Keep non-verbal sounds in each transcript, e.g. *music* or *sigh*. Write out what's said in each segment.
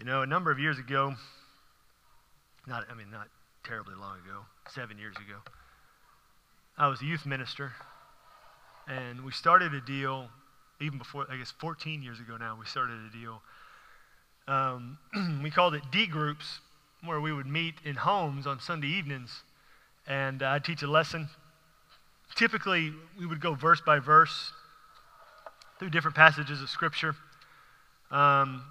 You know, a number of years ago, not, I mean, not terribly long ago, seven years ago, I was a youth minister, and we started a deal, even before, I guess 14 years ago now, we started a deal. Um, *clears throat* we called it D groups, where we would meet in homes on Sunday evenings, and uh, I'd teach a lesson. Typically, we would go verse by verse through different passages of Scripture. Um,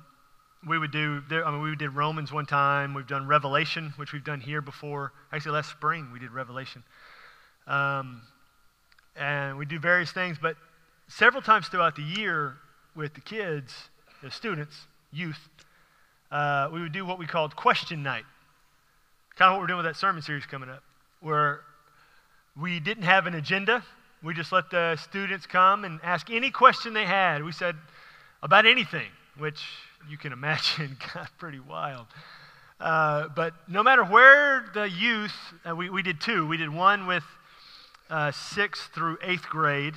we would do, I mean, we did Romans one time. We've done Revelation, which we've done here before. Actually, last spring we did Revelation. Um, and we do various things, but several times throughout the year with the kids, the students, youth, uh, we would do what we called question night. Kind of what we're doing with that sermon series coming up, where we didn't have an agenda. We just let the students come and ask any question they had. We said about anything, which you can imagine *laughs* got pretty wild. Uh, but no matter where the youth, uh, we, we did two. We did one with uh, sixth through eighth grade,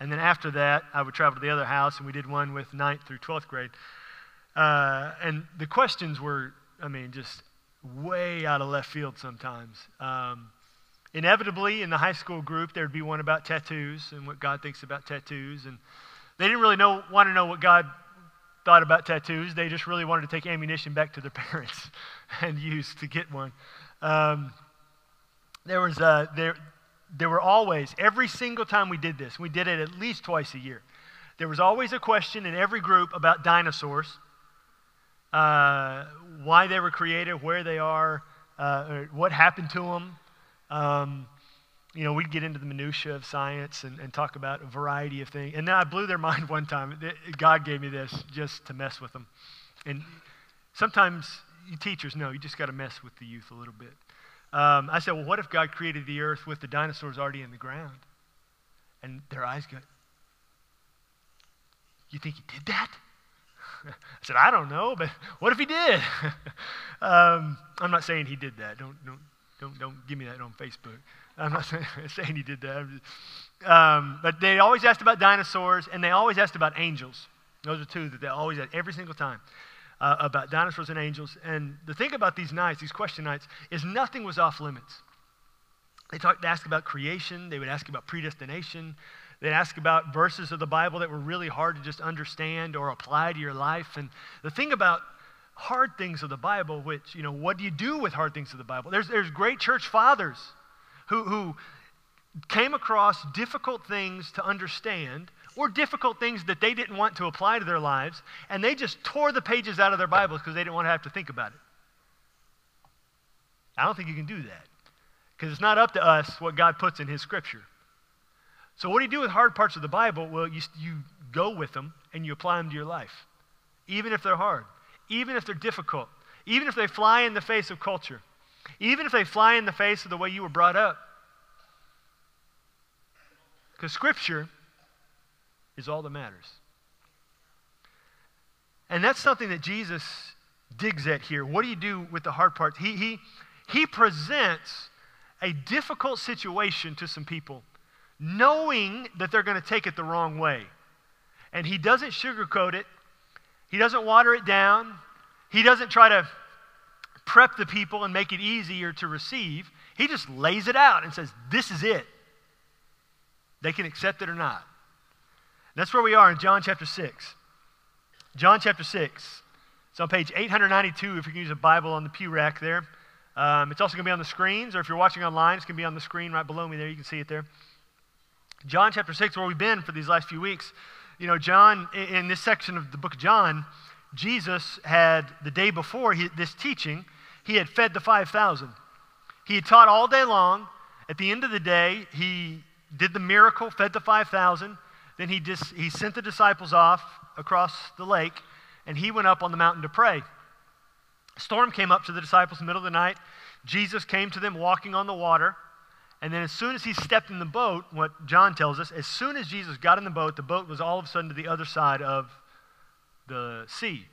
and then after that, I would travel to the other house, and we did one with ninth through 12th grade. Uh, and the questions were, I mean, just way out of left field sometimes. Um, inevitably, in the high school group, there'd be one about tattoos and what God thinks about tattoos. And they didn't really know, want to know what God thought about tattoos. They just really wanted to take ammunition back to their *laughs* parents and use to get one. Um, there was uh, there, there were always every single time we did this. We did it at least twice a year. There was always a question in every group about dinosaurs, uh, why they were created, where they are, uh, what happened to them. Um, you know, we'd get into the minutiae of science and, and talk about a variety of things. And then I blew their *laughs* mind one time. God gave me this just to mess with them. And sometimes you teachers know you just got to mess with the youth a little bit. Um, I said, well, what if God created the earth with the dinosaurs already in the ground? And their eyes go, you think he did that? *laughs* I said, I don't know, but what if he did? *laughs* um, I'm not saying he did that. Don't, don't, don't, don't give me that on Facebook. I'm not *laughs* saying he did that. Um, but they always asked about dinosaurs, and they always asked about angels. Those are two that they always asked every single time uh, about dinosaurs and angels. And the thing about these nights, these question nights, is nothing was off limits. They talked, they asked about creation. They would ask about predestination. They'd ask about verses of the Bible that were really hard to just understand or apply to your life. And the thing about hard things of the Bible, which, you know, what do you do with hard things of the Bible? There's, there's great church fathers who, who came across difficult things to understand or difficult things that they didn't want to apply to their lives, and they just tore the pages out of their Bibles because they didn't want to have to think about it. I don't think you can do that because it's not up to us what God puts in His Scripture. So, what do you do with hard parts of the Bible? Well, you, you go with them and you apply them to your life, even if they're hard, even if they're difficult, even if they fly in the face of culture. Even if they fly in the face of the way you were brought up. Because Scripture is all that matters. And that's something that Jesus digs at here. What do you do with the hard parts? He, he, he presents a difficult situation to some people, knowing that they're going to take it the wrong way. And he doesn't sugarcoat it, he doesn't water it down, he doesn't try to prep the people and make it easier to receive. He just lays it out and says, This is it. They can accept it or not. And that's where we are in John chapter 6. John chapter 6. It's on page 892 if you can use a Bible on the pew rack there. Um, it's also going to be on the screens, or if you're watching online, it's going to be on the screen right below me there. You can see it there. John chapter 6, where we've been for these last few weeks. You know, John, in this section of the book of John, Jesus had, the day before he, this teaching, he had fed the 5,000. He had taught all day long. At the end of the day, he did the miracle, fed the 5,000. Then he, just, he sent the disciples off across the lake, and he went up on the mountain to pray. A storm came up to the disciples in the middle of the night. Jesus came to them walking on the water. And then, as soon as he stepped in the boat, what John tells us, as soon as Jesus got in the boat, the boat was all of a sudden to the other side of the sea.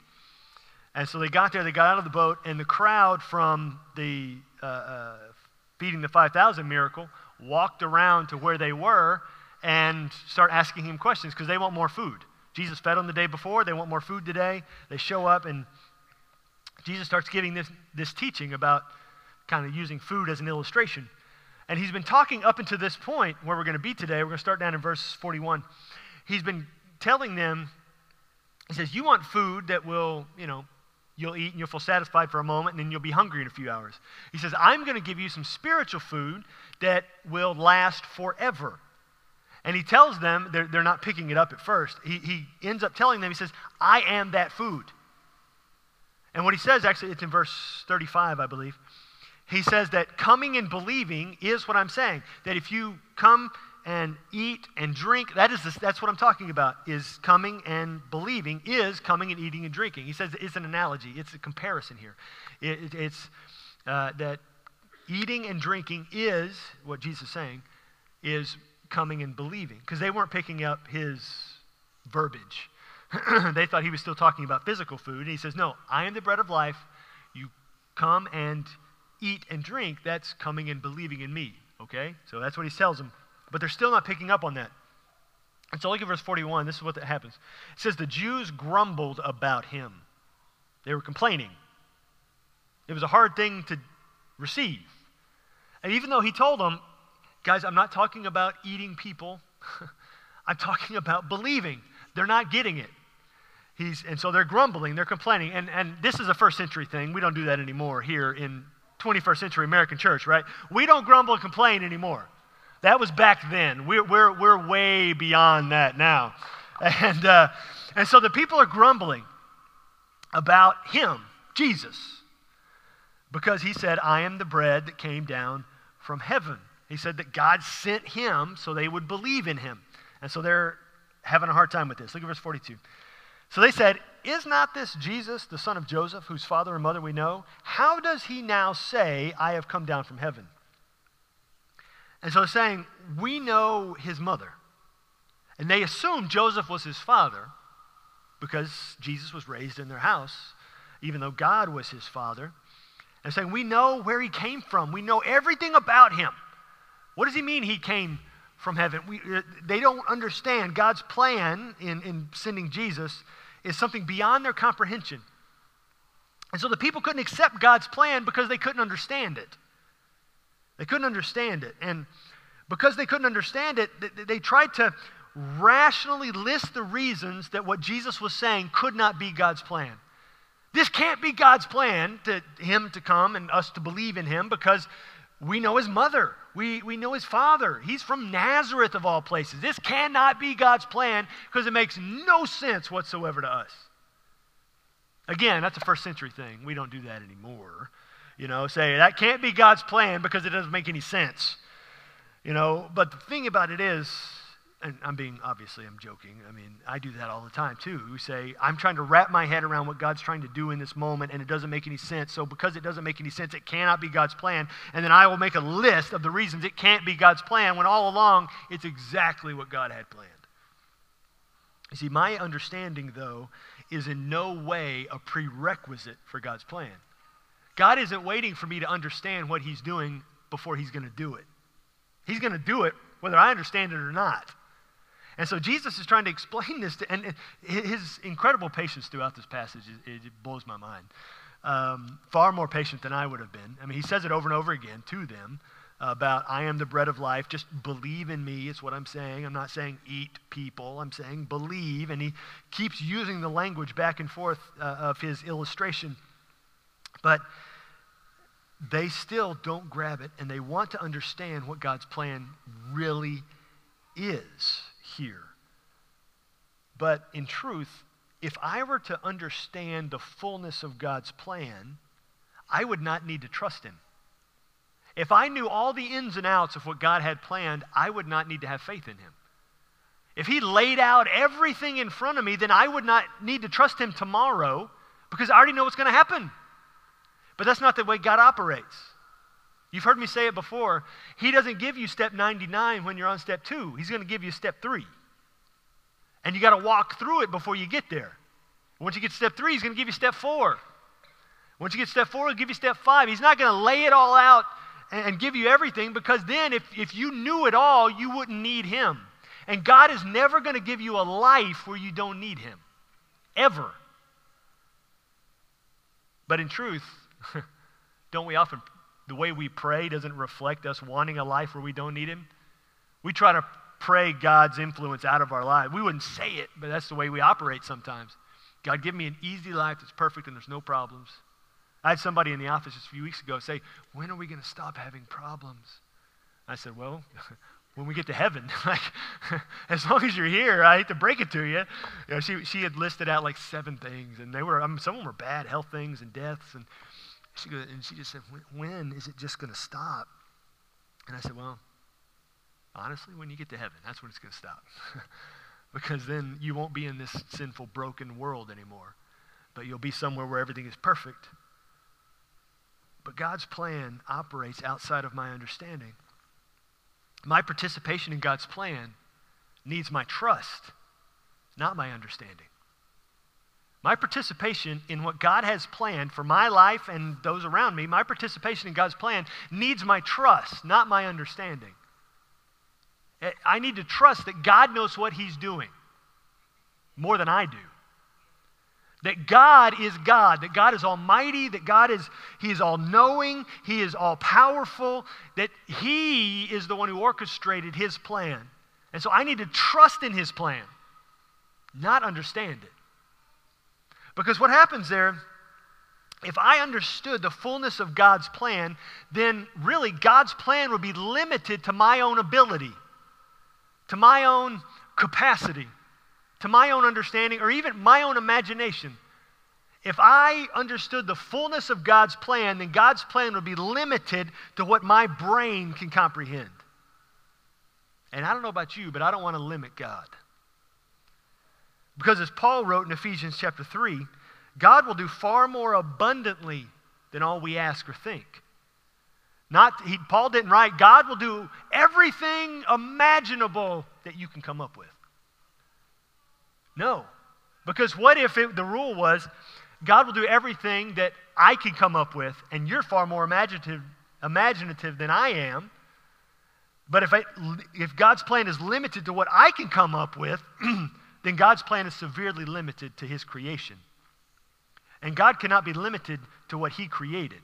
And so they got there, they got out of the boat, and the crowd from the uh, uh, feeding the 5,000 miracle walked around to where they were and start asking him questions because they want more food. Jesus fed them the day before, they want more food today. They show up, and Jesus starts giving this, this teaching about kind of using food as an illustration. And he's been talking up until this point where we're going to be today. We're going to start down in verse 41. He's been telling them, he says, You want food that will, you know, you'll eat and you'll feel satisfied for a moment and then you'll be hungry in a few hours. He says, I'm going to give you some spiritual food that will last forever. And he tells them, they're, they're not picking it up at first. He, he ends up telling them, he says, I am that food. And what he says, actually, it's in verse 35, I believe. He says that coming and believing is what I'm saying. That if you come and eat and drink, that is the, that's what I'm talking about, is coming and believing is coming and eating and drinking. He says it's an analogy, it's a comparison here. It, it, it's uh, that eating and drinking is, what Jesus is saying, is coming and believing. Because they weren't picking up his verbiage. *clears throat* they thought he was still talking about physical food. And he says, No, I am the bread of life. You come and eat and drink. That's coming and believing in me. Okay? So that's what he tells them. But they're still not picking up on that. And so look at verse 41. This is what happens. It says, The Jews grumbled about him. They were complaining. It was a hard thing to receive. And even though he told them, Guys, I'm not talking about eating people, *laughs* I'm talking about believing. They're not getting it. He's, and so they're grumbling, they're complaining. And, and this is a first century thing. We don't do that anymore here in 21st century American church, right? We don't grumble and complain anymore. That was back then. We're, we're, we're way beyond that now. *laughs* And, uh, and so the people are grumbling about him, Jesus, because he said, I am the bread that came down from heaven. He said that God sent him so they would believe in him. And so they're having a hard time with this. Look at verse 42. So they said, Is not this Jesus, the son of Joseph, whose father and mother we know? How does he now say, I have come down from heaven? And so saying, We know his mother. And they assumed Joseph was his father because Jesus was raised in their house, even though God was his father. And saying, We know where he came from, we know everything about him. What does he mean he came from heaven? We, uh, they don't understand God's plan in, in sending Jesus is something beyond their comprehension. And so the people couldn't accept God's plan because they couldn't understand it. They couldn't understand it. And because they couldn't understand it, they, tried to rationally list the reasons that what Jesus was saying could not be God's plan. This can't be God's plan to him to come and us to believe in him because we know his mother. We, we know his father. He's from Nazareth, of all places. This cannot be God's plan because it makes no sense whatsoever to us. Again, that's a first century thing. We don't do that anymore. You know, say that can't be God's plan because it doesn't make any sense. You know, but the thing about it is, and I'm being, obviously, I'm joking. I mean, I do that all the time too. We say, I'm trying to wrap my head around what God's trying to do in this moment, and it doesn't make any sense. So, because it doesn't make any sense, it cannot be God's plan. And then I will make a list of the reasons it can't be God's plan when all along it's exactly what God had planned. You see, my understanding, though, is in no way a prerequisite for God's plan. God isn't waiting for me to understand what He's doing before He's going to do it. He's going to do it whether I understand it or not. And so Jesus is trying to explain this, to, and his incredible patience throughout this passage, it, blows my mind. Um, far more patient than I would have been. I mean, he says it over and over again to them about, I am the bread of life. Just believe in me, is what I'm saying. I'm not saying eat people, I'm saying believe. And he keeps using the language back and forth uh, of his illustration. But they still don't grab it, and they want to understand what God's plan really is here. But in truth, if I were to understand the fullness of God's plan, I would not need to trust Him. If I knew all the ins and outs of what God had planned, I would not need to have faith in Him. If He laid out everything in front of me, then I would not need to trust Him tomorrow because I already know what's going to happen. But that's not the way God operates. You've heard me say it before. He doesn't give you step 99 when you're on step two, He's going to give you step three. And you got to walk through it before you get there. Once you get step three, He's going to give you step four. Once you get step four, He'll give you step five. He's not going to lay it all out and, give you everything because then if, if you knew it all, you wouldn't need Him. And God is never going to give you a life where you don't need Him. Ever. But in truth, *laughs* don't we often, the way we pray doesn't reflect us wanting a life where we don't need Him? We try to pray God's influence out of our lives. We wouldn't say it, but that's the way we operate sometimes. God, give me an easy life that's perfect and there's no problems. I had somebody in the office just a few weeks ago say, When are we going to stop having problems? I said, Well, *laughs* when we get to heaven, *laughs* like, as long as you're here, I hate to break it to you. you know, she, she had listed out like seven things, and they were, I mean, some of them were bad health things and deaths. And she, goes, and she just said, When is it just going to stop? And I said, Well, honestly, when you get to heaven, that's when it's going to stop. *laughs* because then you won't be in this sinful, broken world anymore, but you'll be somewhere where everything is perfect. But God's plan operates outside of my understanding. My participation in God's plan needs my trust, not my understanding. My participation in what God has planned for my life and those around me, my participation in God's plan needs my trust, not my understanding. Eh, I need to trust that God knows what He's doing more than I do. That God is God, that God is almighty, that God is He is all knowing, He is all powerful, that He is the one who orchestrated His plan. And so I need to trust in His plan, not understand it. Because what happens there, if I understood the fullness of God's plan, then really God's plan would be limited to my own ability, to my own capacity to my own understanding or even my own imagination. If I understood the fullness of God's plan, then God's plan would be limited to what my brain can comprehend. And I don't know about you, but I don't want to limit God. Because as Paul wrote in Ephesians chapter 3, God will do far more abundantly than all we ask or think. Not he, Paul didn't write, God will do everything imaginable that you can come up with. No. Because what if it, the rule was God will do everything that I can come up with, and you're far more imaginative, imaginative than I am? But if, I, if God's plan is limited to what I can come up with, *clears throat* then God's plan is severely limited to his creation. And God cannot be limited to what he created.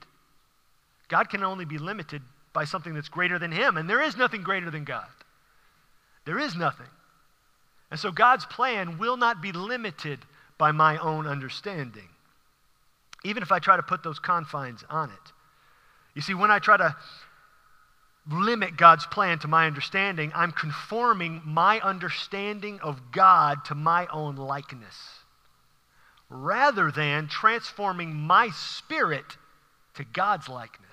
God can only be limited by something that's greater than him. And there is nothing greater than God. There is nothing. And so God's plan will not be limited by my own understanding, even if I try to put those confines on it. You see, when I try to limit God's plan to my understanding, I'm conforming my understanding of God to my own likeness, rather than transforming my spirit to God's likeness.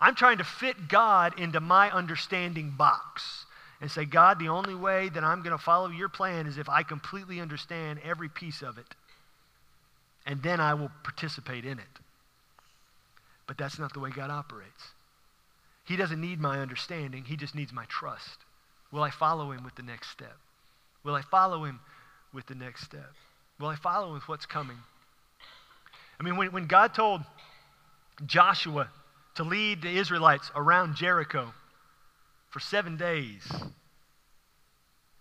I'm trying to fit God into my understanding box and say, God, the only way that I'm going to follow your plan is if I completely understand every piece of it. And then I will participate in it. But that's not the way God operates. He doesn't need my understanding, He just needs my trust. Will I follow Him with the next step? Will I follow Him with the next step? Will I follow Him with what's coming? I mean, when, when God told Joshua to lead the Israelites around Jericho, for seven days.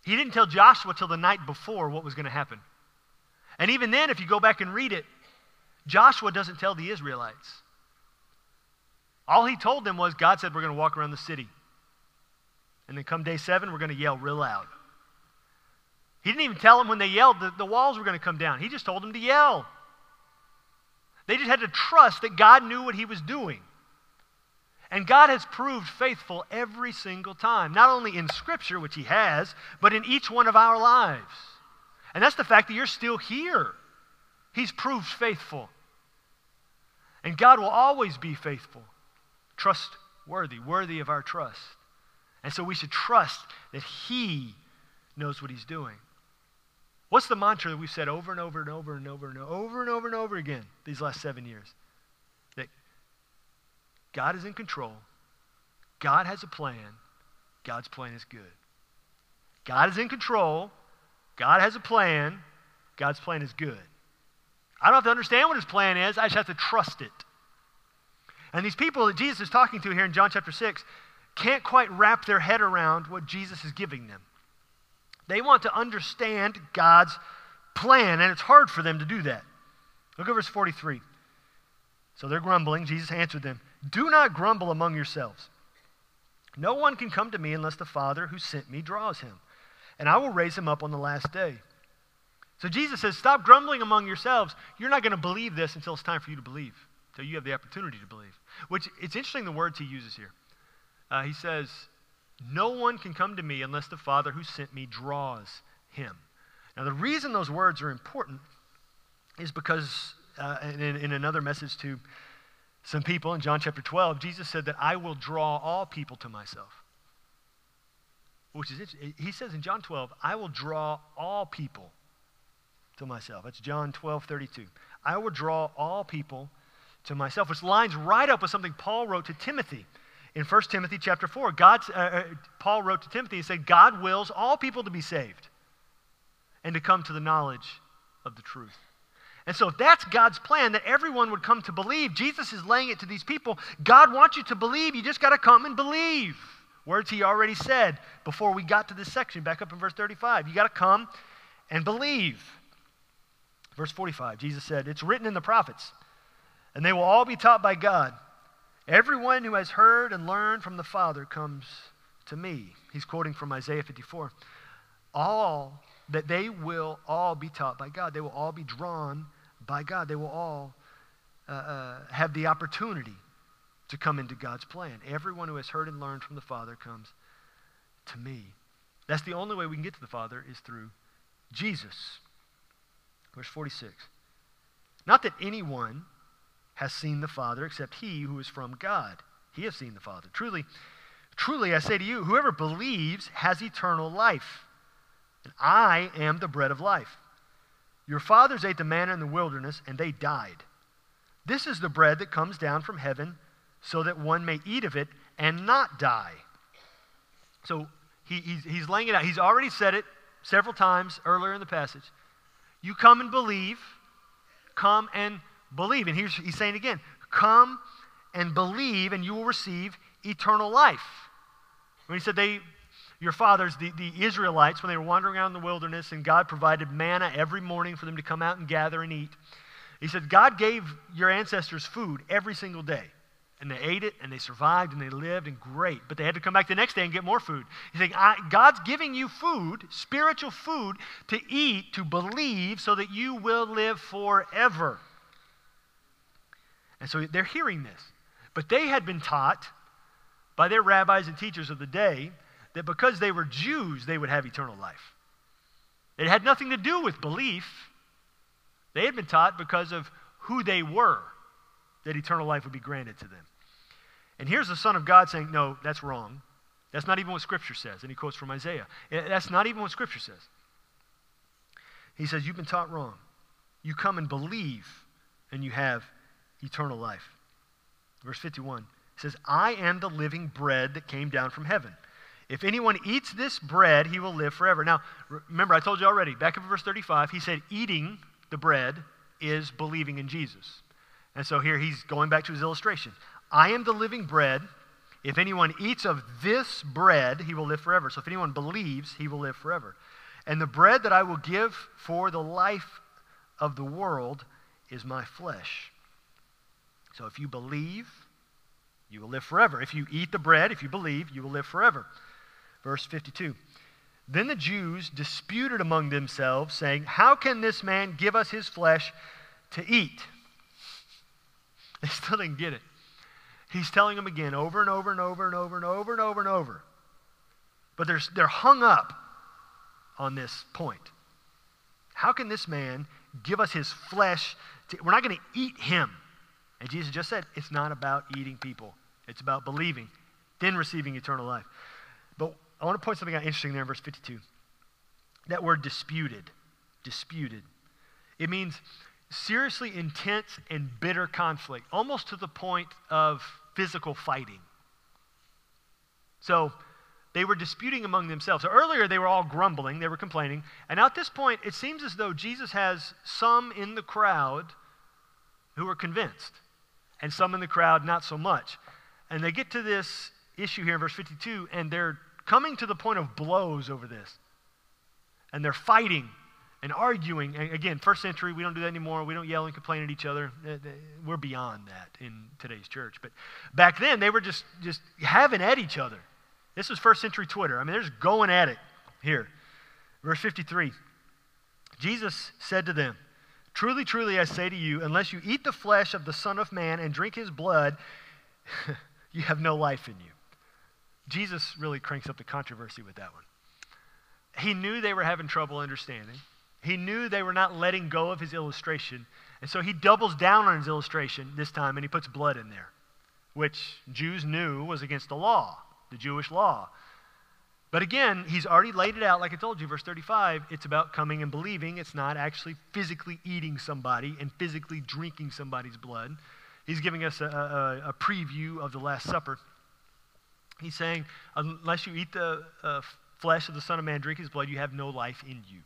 He didn't tell Joshua till the night before what was going to happen. And even then, if you go back and read it, Joshua doesn't tell the Israelites. All he told them was God said, We're going to walk around the city. And then come day seven, we're going to yell real loud. He didn't even tell them when they yelled that the walls were going to come down. He just told them to yell. They just had to trust that God knew what he was doing. And God has proved faithful every single time, not only in Scripture, which He has, but in each one of our lives. And that's the fact that you're still here. He's proved faithful. And God will always be faithful, trustworthy, worthy of our trust. And so we should trust that He knows what He's doing. What's the mantra that we've said over and over and over and over and over and over and over again these last seven years? That God is in control. God has a plan. God's plan is good. God is in control. God has a plan. God's plan is good. I don't have to understand what his plan is, I just have to trust it. And these people that Jesus is talking to here in John chapter 6 can't quite wrap their head around what Jesus is giving them. They want to understand God's plan, and it's hard for them to do that. Look at verse 43. So they're grumbling. Jesus answered them Do not grumble among yourselves. No one can come to me unless the Father who sent me draws him, and I will raise him up on the last day. So Jesus says, Stop grumbling among yourselves. You're not going to believe this until it's time for you to believe, until you have the opportunity to believe. Which, it's interesting the words he uses here. Uh, he says, No one can come to me unless the Father who sent me draws him. Now, the reason those words are important is because, uh, in, in another message to some people in John chapter 12, Jesus said that I will draw all people to myself. Which is, he says in John 12, I will draw all people to myself. That's John 12, 32. I will draw all people to myself, which lines right up with something Paul wrote to Timothy. In 1 Timothy chapter 4, God, uh, uh, Paul wrote to Timothy and said, God wills all people to be saved and to come to the knowledge of the truth. And so, if that's God's plan, that everyone would come to believe, Jesus is laying it to these people. God wants you to believe. You just got to come and believe. Words he already said before we got to this section, back up in verse 35. You got to come and believe. Verse 45, Jesus said, It's written in the prophets, and they will all be taught by God. Everyone who has heard and learned from the Father comes to me. He's quoting from Isaiah 54. All, that they will all be taught by God. They will all be drawn by God. They will all uh, uh, have the opportunity to come into God's plan. Everyone who has heard and learned from the Father comes to me. That's the only way we can get to the Father is through Jesus. Verse 46. Not that anyone has seen the Father except he who is from God. He has seen the Father. Truly, truly, I say to you, whoever believes has eternal life. And I am the bread of life. Your fathers ate the manna in the wilderness, and they died. This is the bread that comes down from heaven, so that one may eat of it and not die. So he, he's, he's laying it out. He's already said it several times earlier in the passage. You come and believe, come and believe. And here's, he's saying again come and believe, and you will receive eternal life. When he said they your fathers, the, the Israelites, when they were wandering around in the wilderness and God provided manna every morning for them to come out and gather and eat. He said, God gave your ancestors food every single day. And they ate it and they survived and they lived and great. But they had to come back the next day and get more food. He's saying, God's giving you food, spiritual food, to eat, to believe, so that you will live forever. And so they're hearing this. But they had been taught by their rabbis and teachers of the day that because they were Jews, they would have eternal life. It had nothing to do with belief. They had been taught because of who they were that eternal life would be granted to them. And here's the Son of God saying, No, that's wrong. That's not even what Scripture says. And he quotes from Isaiah. Eh, that's not even what Scripture says. He says, You've been taught wrong. You come and believe, and you have eternal life. Verse 51 says, I am the living bread that came down from heaven. If anyone eats this bread, he will live forever. Now, remember, I told you already, back in verse 35, he said, eating the bread is believing in Jesus. And so here he's going back to his illustration. I am the living bread. If anyone eats of this bread, he will live forever. So if anyone believes, he will live forever. And the bread that I will give for the life of the world is my flesh. So if you believe, you will live forever. If you eat the bread, if you believe, you will live forever. Verse 52. Then the Jews disputed among themselves, saying, How can this man give us his flesh to eat? *laughs* They still didn't get it. He's telling them again over and over and over and over and over and over and over. But they're, they're hung up on this point. How can this man give us his flesh? To, we're not going to eat him. And Jesus just said, it's not about eating people, it's about believing, then receiving eternal life. But I want to point something out interesting there in verse 52. That word disputed, disputed. It means seriously intense and bitter conflict, almost to the point of physical fighting. So they were disputing among themselves. So earlier they were all grumbling, they were complaining. And now at this point, it seems as though Jesus has some in the crowd who are convinced, and some in the crowd not so much. And they get to this issue here in verse 52, and they're coming to the point of blows over this. And they're fighting and arguing. And again, first century, we don't do that anymore. We don't yell and complain at each other. We're beyond that in today's church. But back then, they were just, just having at each other. This was first century Twitter. I mean, they're just going at it here. Verse 53 Jesus said to them, Truly, truly, I say to you, unless you eat the flesh of the Son of Man and drink his blood, *laughs* you have no life in you. Jesus really cranks up the controversy with that one. He knew they were having trouble understanding. He knew they were not letting go of his illustration. And so he doubles down on his illustration this time and he puts blood in there, which Jews knew was against the law, the Jewish law. But again, he's already laid it out, like I told you, verse 35. It's about coming and believing. It's not actually physically eating somebody and physically drinking somebody's blood. He's giving us a, a, a preview of the Last Supper. He's saying, unless you eat the uh, flesh of the Son of Man, drink his blood, you have no life in you.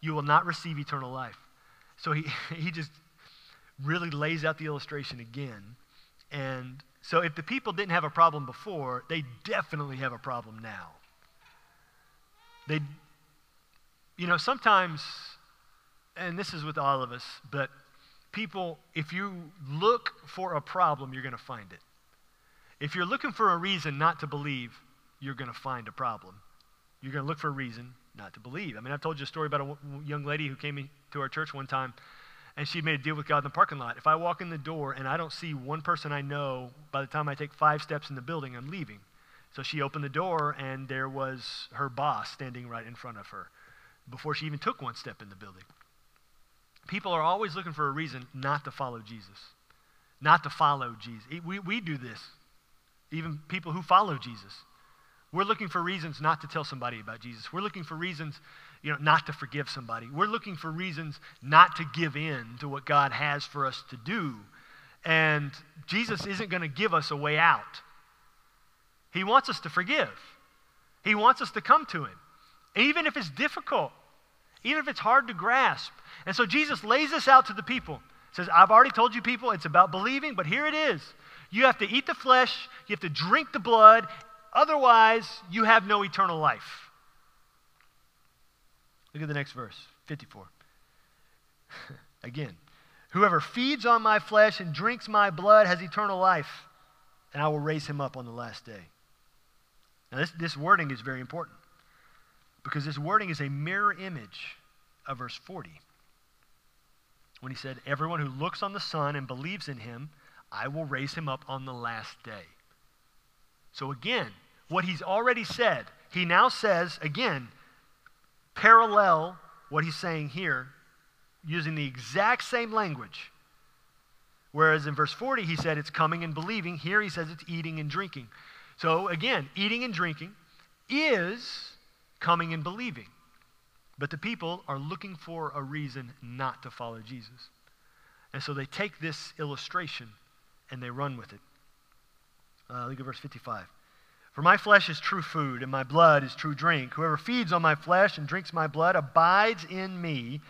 You will not receive eternal life. So he, *laughs* he just really lays out the illustration again. And so if the people didn't have a problem before, they definitely have a problem now. They, you know, sometimes, and this is with all of us, but people, if you look for a problem, you're going to find it. If you're looking for a reason not to believe, you're going to find a problem. You're going to look for a reason not to believe. I mean, I've told you a story about a young lady who came to our church one time, and she made a deal with God in the parking lot. If I walk in the door and I don't see one person I know, by the time I take five steps in the building, I'm leaving. So she opened the door, and there was her boss standing right in front of her before she even took one step in the building. People are always looking for a reason not to follow Jesus, not to follow Jesus. We, we do this, even people who follow Jesus. We're looking for reasons not to tell somebody about Jesus. We're looking for reasons, you know, not to forgive somebody. We're looking for reasons not to give in to what God has for us to do. And Jesus isn't going to give us a way out. He wants us to forgive. He wants us to come to him. Even if it's difficult, even if it's hard to grasp. And so Jesus lays this out to the people. Says, I've already told you people it's about believing, but here it is. You have to eat the flesh, you have to drink the blood, Otherwise, you have no eternal life. Look at the next verse, 54. *laughs* Again, whoever feeds on my flesh and drinks my blood has eternal life, and I will raise him up on the last day. Now, this, this wording is very important because this wording is a mirror image of verse 40. When he said, Everyone who looks on the Son and believes in him, I will raise him up on the last day. So again, what he's already said, he now says, again, parallel what he's saying here, using the exact same language. Whereas in verse 40, he said it's coming and believing. Here he says it's eating and drinking. So again, eating and drinking is coming and believing. But the people are looking for a reason not to follow Jesus. And so they take this illustration and they run with it. Uh, look at verse 55. For my flesh is true food, and my blood is true drink. Whoever feeds on my flesh and drinks my blood abides in me,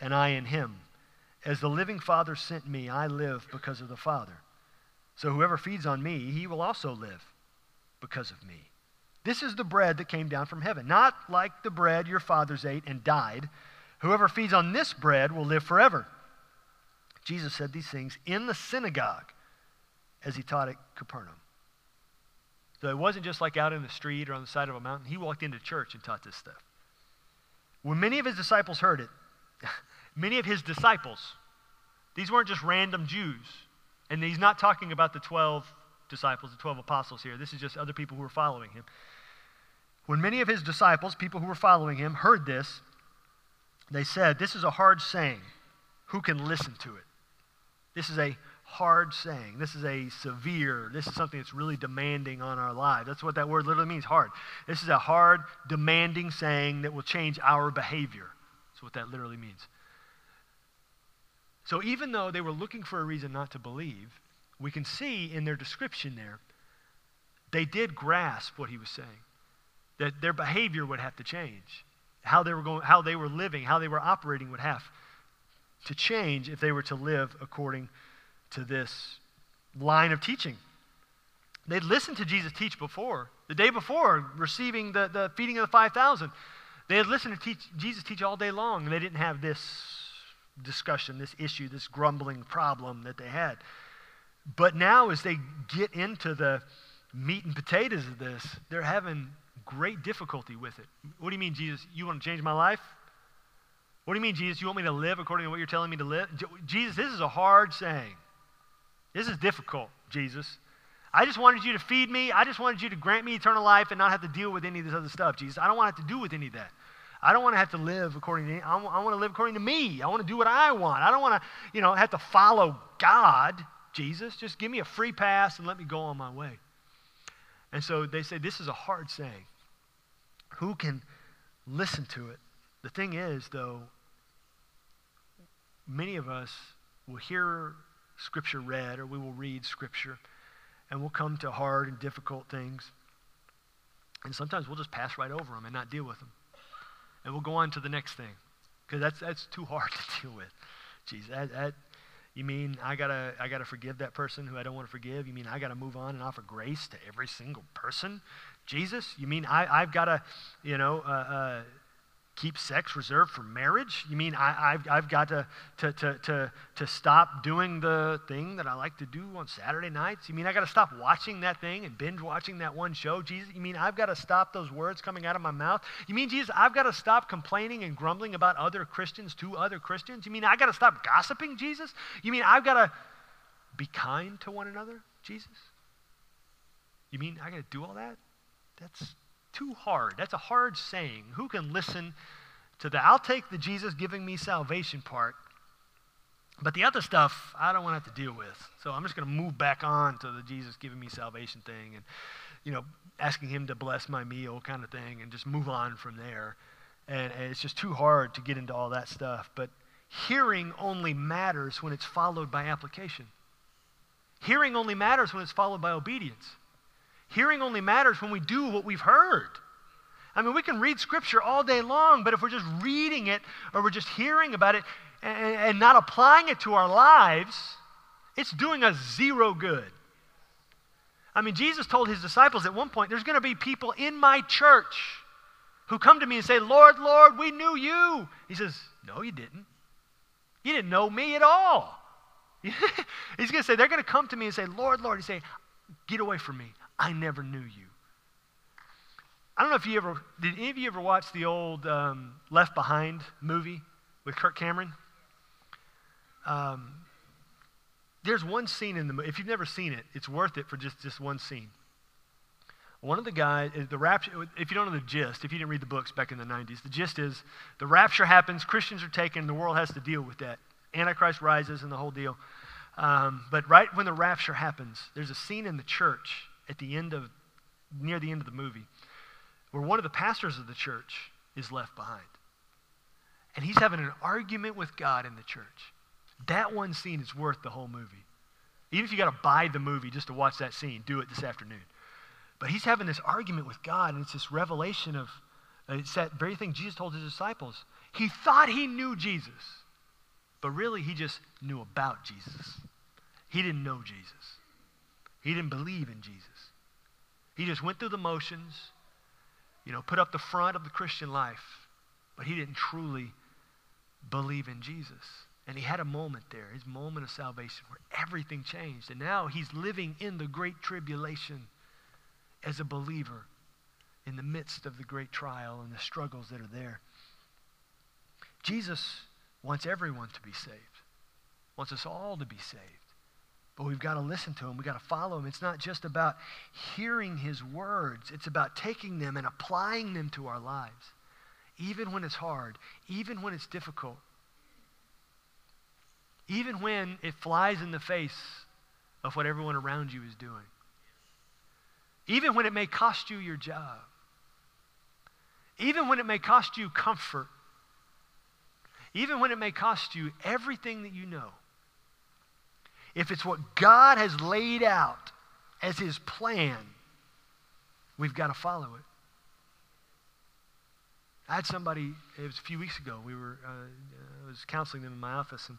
and I in him. As the living Father sent me, I live because of the Father. So whoever feeds on me, he will also live because of me. This is the bread that came down from heaven, not like the bread your fathers ate and died. Whoever feeds on this bread will live forever. Jesus said these things in the synagogue as he taught at Capernaum. So it wasn't just like out in the street or on the side of a mountain. He walked into church and taught this stuff. When many of his disciples heard it, *laughs* many of his disciples, these weren't just random Jews. And he's not talking about the 12 disciples, the 12 apostles here. This is just other people who were following him. When many of his disciples, people who were following him, heard this, they said, This is a hard saying. Who can listen to it? This is a hard saying. This is a severe, this is something that's really demanding on our lives. That's what that word literally means, hard. This is a hard, demanding saying that will change our behavior. That's what that literally means. So even though they were looking for a reason not to believe, we can see in their description there, they did grasp what he was saying. That their behavior would have to change. How they were going, how they were living, how they were operating would have to change if they were to live according to this line of teaching. They'd listened to Jesus teach before. The day before, receiving the, the feeding of the 5,000. They had listened to teach, Jesus teach all day long, and they didn't have this discussion, this issue, this grumbling problem that they had. But now, as they get into the meat and potatoes of this, they're having great difficulty with it. What do you mean, Jesus? You want to change my life? What do you mean, Jesus? You want me to live according to what you're telling me to live? Jesus, this is a hard saying. This is difficult, Jesus. I just wanted you to feed me. I just wanted you to grant me eternal life and not have to deal with any of this other stuff, Jesus. I don't want to have to do with any of that. I don't want to have to live according to, I want to live according to me. I want to do what I want. I don't want to, you know, have to follow God, Jesus. Just give me a free pass and let me go on my way. And so they say, this is a hard saying. Who can listen to it? The thing is, though, many of us will hear Scripture read or we will read Scripture and we'll come to hard and difficult things. And sometimes we'll just pass right over them and not deal with them. And we'll go on to the next thing because that's, that's too hard *laughs* to deal with. Jeez, that, that, you mean I gotta I gotta forgive that person who I don't want to forgive? You mean I gotta move on and offer grace to every single person? Jesus? You mean I, I've gotta, you know, uh, uh, keep sex reserved for marriage? You mean I, have I've got to, to, to, to, to stop doing the thing that I like to do on Saturday nights? You mean I got to stop watching that thing and binge watching that one show, Jesus? You mean I've got to stop those words coming out of my mouth? You mean, Jesus, I've got to stop complaining and grumbling about other Christians to other Christians? You mean I got to stop gossiping, Jesus? You mean I've got to be kind to one another, Jesus? You mean I got to do all that? That's too hard. That's a hard saying. Who can listen to that? I'll take the Jesus giving me salvation part, but the other stuff I don't want to have to deal with. So I'm just going to move back on to the Jesus giving me salvation thing and, you know, asking him to bless my meal kind of thing and just move on from there. And, and it's just too hard to get into all that stuff. But hearing only matters when it's followed by application. Hearing only matters when it's followed by obedience. Hearing only matters when we do what we've heard. I mean, we can read Scripture all day long, but if we're just reading it or we're just hearing about it and, and not applying it to our lives, it's doing us zero good. I mean, Jesus told his disciples at one point, there's going to be people in my church who come to me and say, Lord, Lord, we knew you. He says, No, you didn't. You didn't know me at all. *laughs* He's going to say, They're going to come to me and say, Lord, Lord. He say, Get away from me. I never knew you. I don't know if you ever, did any of you ever watch the old um, Left Behind movie with Kirk Cameron? Um, there's one scene in the movie, if you've never seen it, it's worth it for just, just one scene. One of the guys, the rapture, if you don't know the gist, if you didn't read the books back in the 90s, the gist is the rapture happens, Christians are taken, the world has to deal with that. Antichrist rises and the whole deal. Um, but right when the rapture happens, there's a scene in the church at the end of, near the end of the movie, where one of the pastors of the church is left behind. And he's having an argument with God in the church. That one scene is worth the whole movie. Even if you got to buy the movie just to watch that scene, do it this afternoon. But he's having this argument with God, and it's this revelation of, uh, it's that very thing Jesus told his disciples. He thought he knew Jesus, but really he just knew about Jesus. He didn't know Jesus. He didn't believe in Jesus. He just went through the motions, you know, put up the front of the Christian life, but he didn't truly believe in Jesus. And he had a moment there, his moment of salvation, where everything changed. And now he's living in the great tribulation as a believer in the midst of the great trial and the struggles that are there. Jesus wants everyone to be saved, wants us all to be saved. But we've got to listen to him. We've got to follow him. It's not just about hearing his words, it's about taking them and applying them to our lives, even when it's hard, even when it's difficult, even when it flies in the face of what everyone around you is doing, even when it may cost you your job, even when it may cost you comfort, even when it may cost you everything that you know if it's what God has laid out as his plan, we've got to follow it. I had somebody, it was a few weeks ago, we were, uh, I was counseling them in my office, and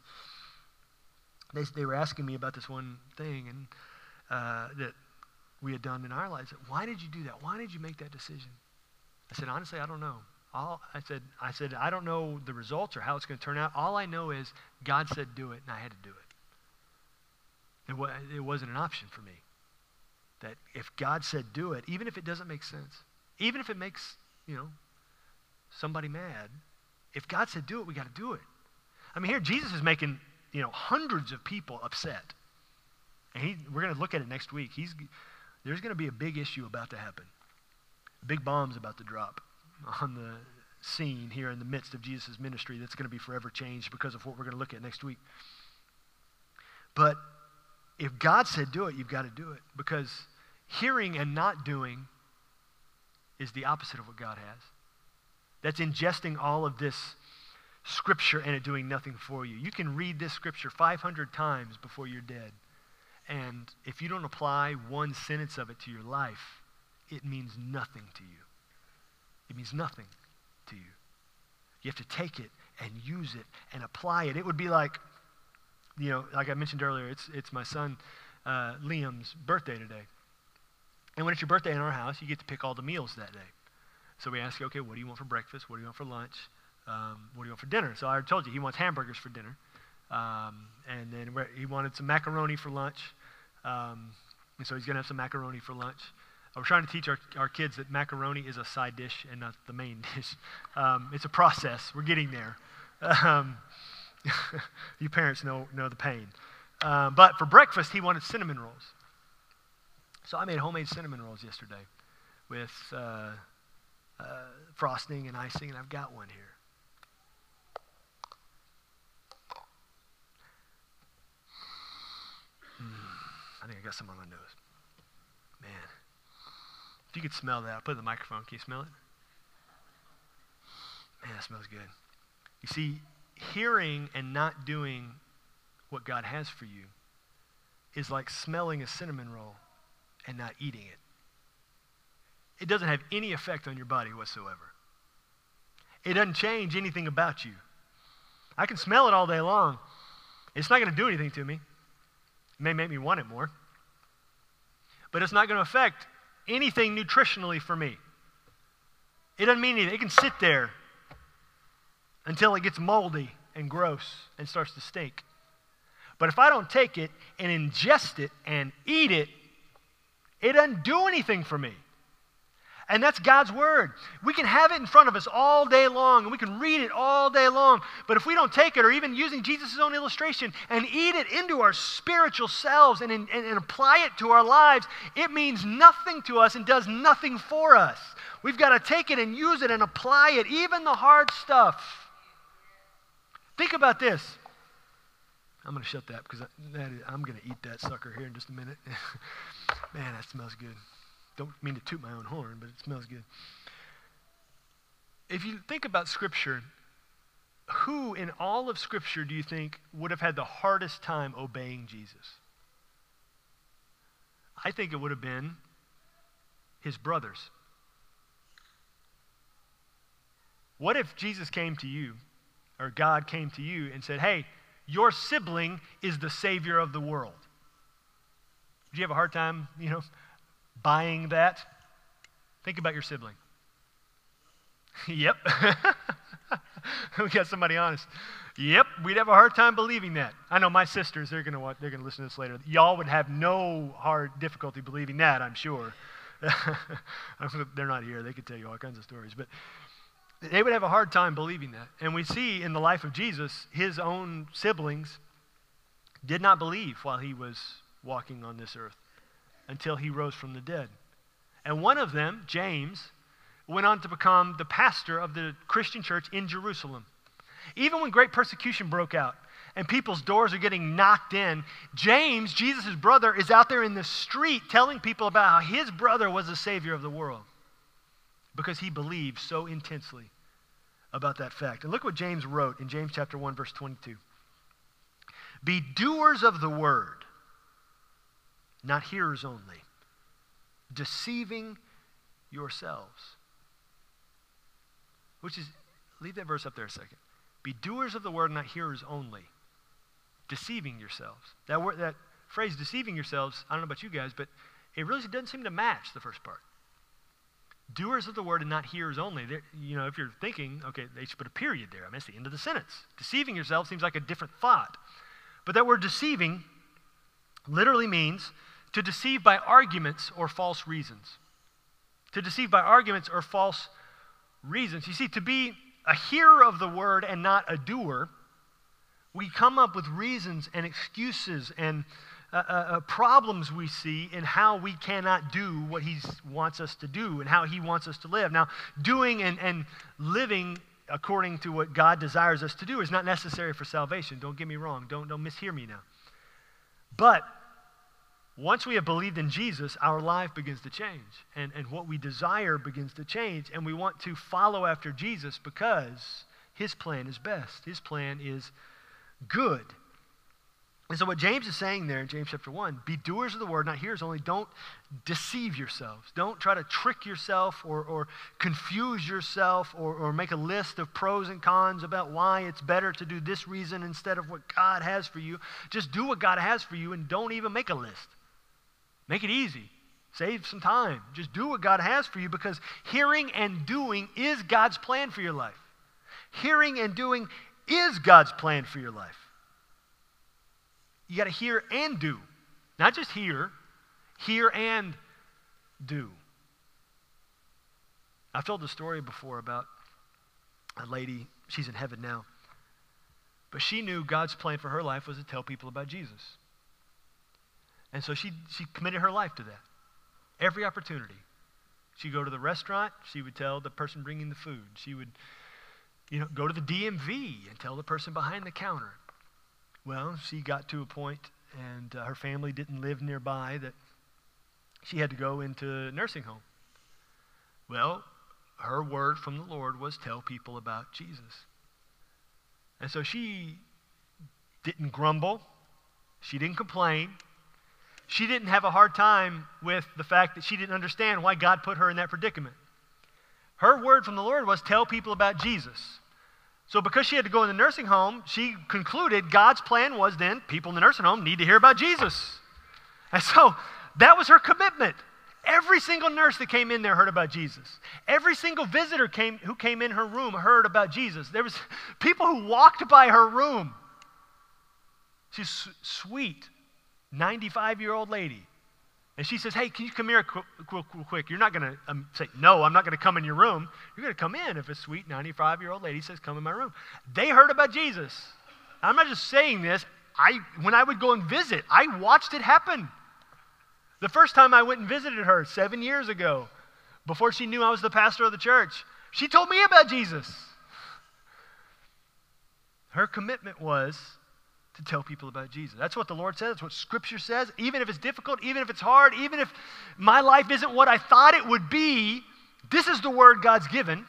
they, they were asking me about this one thing and uh, that we had done in our lives. Why did you do that? Why did you make that decision? I said, honestly, I don't know. All I said, I said, I don't know the results or how it's going to turn out. All I know is God said do it, and I had to do it. It, wa- it wasn't an option for me. That if God said do it, even if it doesn't make sense, even if it makes, you know, somebody mad, if God said do it, we got to do it. I mean, here Jesus is making, you know, hundreds of people upset. And he, we're going to look at it next week. He's, there's going to be a big issue about to happen. A big bomb's about to drop on the scene here in the midst of Jesus' ministry that's going to be forever changed because of what we're going to look at next week. But if God said do it, you've got to do it because hearing and not doing is the opposite of what God has. That's ingesting all of this scripture and it doing nothing for you. You can read this scripture 500 times before you're dead. And if you don't apply one sentence of it to your life, it means nothing to you. It means nothing to you. You have to take it and use it and apply it. It would be like, you know, like I mentioned earlier, it's, it's my son uh, Liam's birthday today. And when it's your birthday in our house, you get to pick all the meals that day. So we ask you, okay, what do you want for breakfast? What do you want for lunch? Um, what do you want for dinner? So I told you he wants hamburgers for dinner. Um, and then he wanted some macaroni for lunch. Um, and so he's going to have some macaroni for lunch. We're trying to teach our, our kids that macaroni is a side dish and not the main *laughs* dish. Um, it's a process. We're getting there. *laughs* *laughs* You parents know, know the pain. Um, but for breakfast, he wanted cinnamon rolls. So I made homemade cinnamon rolls yesterday with uh, uh, frosting and icing, and I've got one here. I think I got some on my nose. Man. If you could smell that, put it in the microphone. Can you smell it? Man, that smells good. You see, hearing and not doing what God has for you is like smelling a cinnamon roll and not eating it. It doesn't have any effect on your body whatsoever. It doesn't change anything about you. I can smell it all day long. It's not going to do anything to me. It may make me want it more. But it's not going to affect anything nutritionally for me. It doesn't mean anything. It can sit there until it gets moldy and gross and starts to stink. But if I don't take it and ingest it and eat it, it doesn't do anything for me. And that's God's word. We can have it in front of us all day long and we can read it all day long. But if we don't take it, or even using Jesus' own illustration, and eat it into our spiritual selves and, and, and apply it to our lives, it means nothing to us and does nothing for us. We've got to take it and use it and apply it, even the hard stuff. Think about this. I'm going to shut that because I'm going to eat that sucker here in just a minute. *laughs* Man, that smells good. Don't mean to toot my own horn, but it smells good. If you think about Scripture, who in all of Scripture do you think would have had the hardest time obeying Jesus? I think it would have been his brothers. What if Jesus came to you, or God came to you and said, Hey, your sibling is the Savior of the world? Would you have a hard time, you know, buying that? Think about your sibling. *laughs* yep. *laughs* we got somebody honest. Yep, we'd have a hard time believing that. I know my sisters, they're going to they're going to listen to this later. Y'all would have no hard difficulty believing that, I'm sure. *laughs* they're not here. They could tell you all kinds of stories, but they would have a hard time believing that. And we see in the life of Jesus, his own siblings did not believe while he was walking on this earth until he rose from the dead. And one of them, James, went on to become the pastor of the Christian church in Jerusalem. Even when great persecution broke out and people's doors are getting knocked in, James, Jesus' brother, is out there in the street telling people about how his brother was the Savior of the world because he believed so intensely about that fact. And look what James wrote in James chapter 1 verse 22. Be doers of the word, not hearers only, deceiving yourselves. Which is, leave that verse up there a second. Be doers of the word, not hearers only, deceiving yourselves. That, word, that phrase, deceiving yourselves, I don't know about you guys, but it really doesn't seem to match the first part. Doers of the word and not hearers only. They're, you know, if you're thinking, okay, they should put a period there. I mean, it's the end of the sentence. Deceiving yourself seems like a different thought. But that word deceiving literally means to deceive by arguments or false reasons. To deceive by arguments or false reasons. You see, to be a hearer of the word and not a doer, we come up with reasons and excuses and uh, uh, uh, problems we see in how we cannot do what He wants us to do and how He wants us to live. Now, doing and, and living according to what God desires us to do is not necessary for salvation. Don't get me wrong. Don't, don't mishear me now. But once we have believed in Jesus, our life begins to change. And, and what we desire begins to change. And we want to follow after Jesus because his plan is best. His plan is good. And so, what James is saying there in James chapter 1 be doers of the word, not hearers only. Don't deceive yourselves. Don't try to trick yourself or, or confuse yourself or, or make a list of pros and cons about why it's better to do this reason instead of what God has for you. Just do what God has for you and don't even make a list. Make it easy. Save some time. Just do what God has for you because hearing and doing is God's plan for your life. Hearing and doing is God's plan for your life. You got to hear and do. Not just hear, hear and do. I've told the story before about a lady, she's in heaven now. But she knew God's plan for her life was to tell people about Jesus. And so she, she committed her life to that. Every opportunity. She'd go to the restaurant, she would tell the person bringing the food. She would you know, go to the DMV and tell the person behind the counter. Well, she got to a point, and uh, her family didn't live nearby, that she had to go into nursing home. Well, her word from the Lord was tell people about Jesus. And so she didn't grumble, she didn't complain, she didn't have a hard time with the fact that she didn't understand why God put her in that predicament. Her word from the Lord was tell people about Jesus. So, because she had to go in the nursing home, she concluded God's plan was then people in the nursing home need to hear about Jesus. And so that was her commitment. Every single nurse that came in there heard about Jesus. Every single visitor came, who came in her room heard about Jesus. There was people who walked by her room. She's sweet, 95 year old lady. And she says, Hey, can you come here quick, quick. You're not going to um, say, No, I'm not going to come in your room. You're going to come in if a sweet 95 year old lady says, Come in my room. They heard about Jesus. I'm not just saying this. I, when I would go and visit, I watched it happen. The first time I went and visited her seven years ago, before she knew I was the pastor of the church, she told me about Jesus. Her commitment was to tell people about Jesus. That's what the Lord says. That's what Scripture says. Even if it's difficult, even if it's hard, even if my life isn't what I thought it would be, this is the word God's given.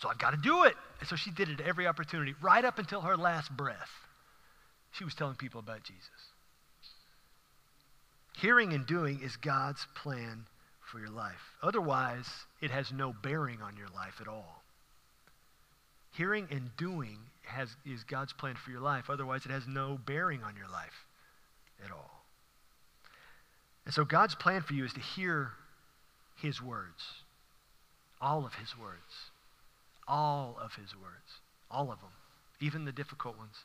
So I've got to do it. And so she did it every opportunity, right up until her last breath. She was telling people about Jesus. Hearing and doing is God's plan for your life. Otherwise, it has no bearing on your life at all. Hearing and doing has, is God's plan for your life. Otherwise, it has no bearing on your life at all. And so, God's plan for you is to hear His words, all of His words, all of His words, all of them, even the difficult ones.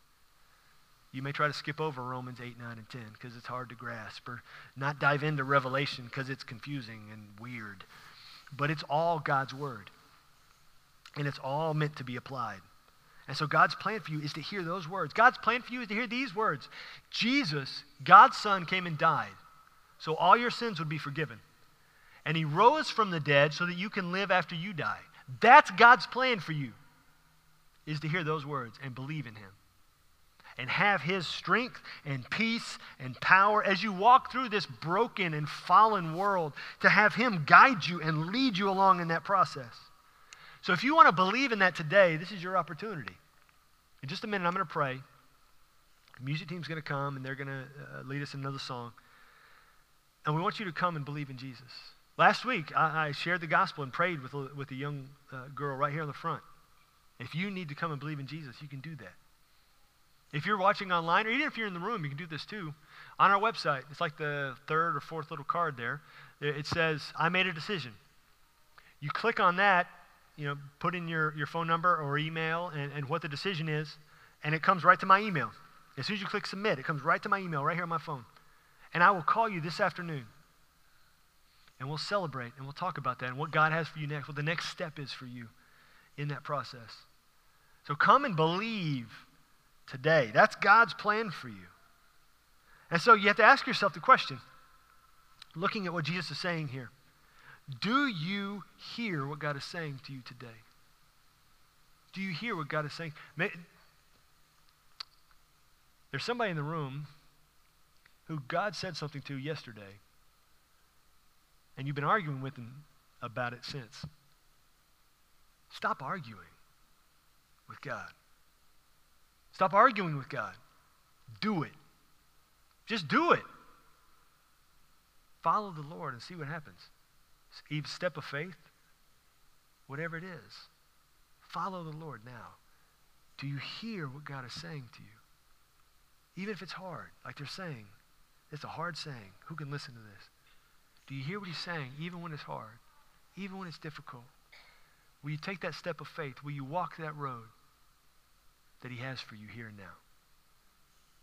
You may try to skip over Romans 8, 9, and 10 because it's hard to grasp, or not dive into Revelation because it's confusing and weird. But it's all God's Word, and it's all meant to be applied. And so God's plan for you is to hear those words. God's plan for you is to hear these words Jesus, God's Son, came and died, so all your sins would be forgiven. And he rose from the dead so that you can live after you die. That's God's plan for you, is to hear those words and believe in him. And have his strength and peace and power as you walk through this broken and fallen world, to have him guide you and lead you along in that process. So if you want to believe in that today, this is your opportunity. In just a minute, I'm going to pray. The music team's going to come and they're going to uh, lead us in another song. And we want you to come and believe in Jesus. Last week, I, I shared the gospel and prayed with a, with a young uh, girl right here in the front. If you need to come and believe in Jesus, you can do that. If you're watching online, or even if you're in the room, you can do this too. On our website, it's like the third or fourth little card there. It says, I made a decision. You click on that, you know, put in your, your phone number or email and, and what the decision is, and it comes right to my email. As soon as you click submit, it comes right to my email, right here on my phone. And I will call you this afternoon. And we'll celebrate and we'll talk about that and what God has for you next, what the next step is for you in that process. So come and believe today. That's God's plan for you. And so you have to ask yourself the question, looking at what Jesus is saying here Do you hear what God is saying to you today? Do you hear what God is saying? There's somebody in the room who God said something to yesterday, and you've been arguing with them about it since. Stop arguing with God. Stop arguing with God. Do it. Just do it. Follow the Lord and see what happens. Even step of faith, whatever it is. Follow the Lord now. Do you hear what God is saying to you? Even if it's hard, like they're saying, it's a hard saying. Who can listen to this? Do you hear what he's saying, even when it's hard, even when it's difficult? Will you take that step of faith? Will you walk that road that he has for you here and now?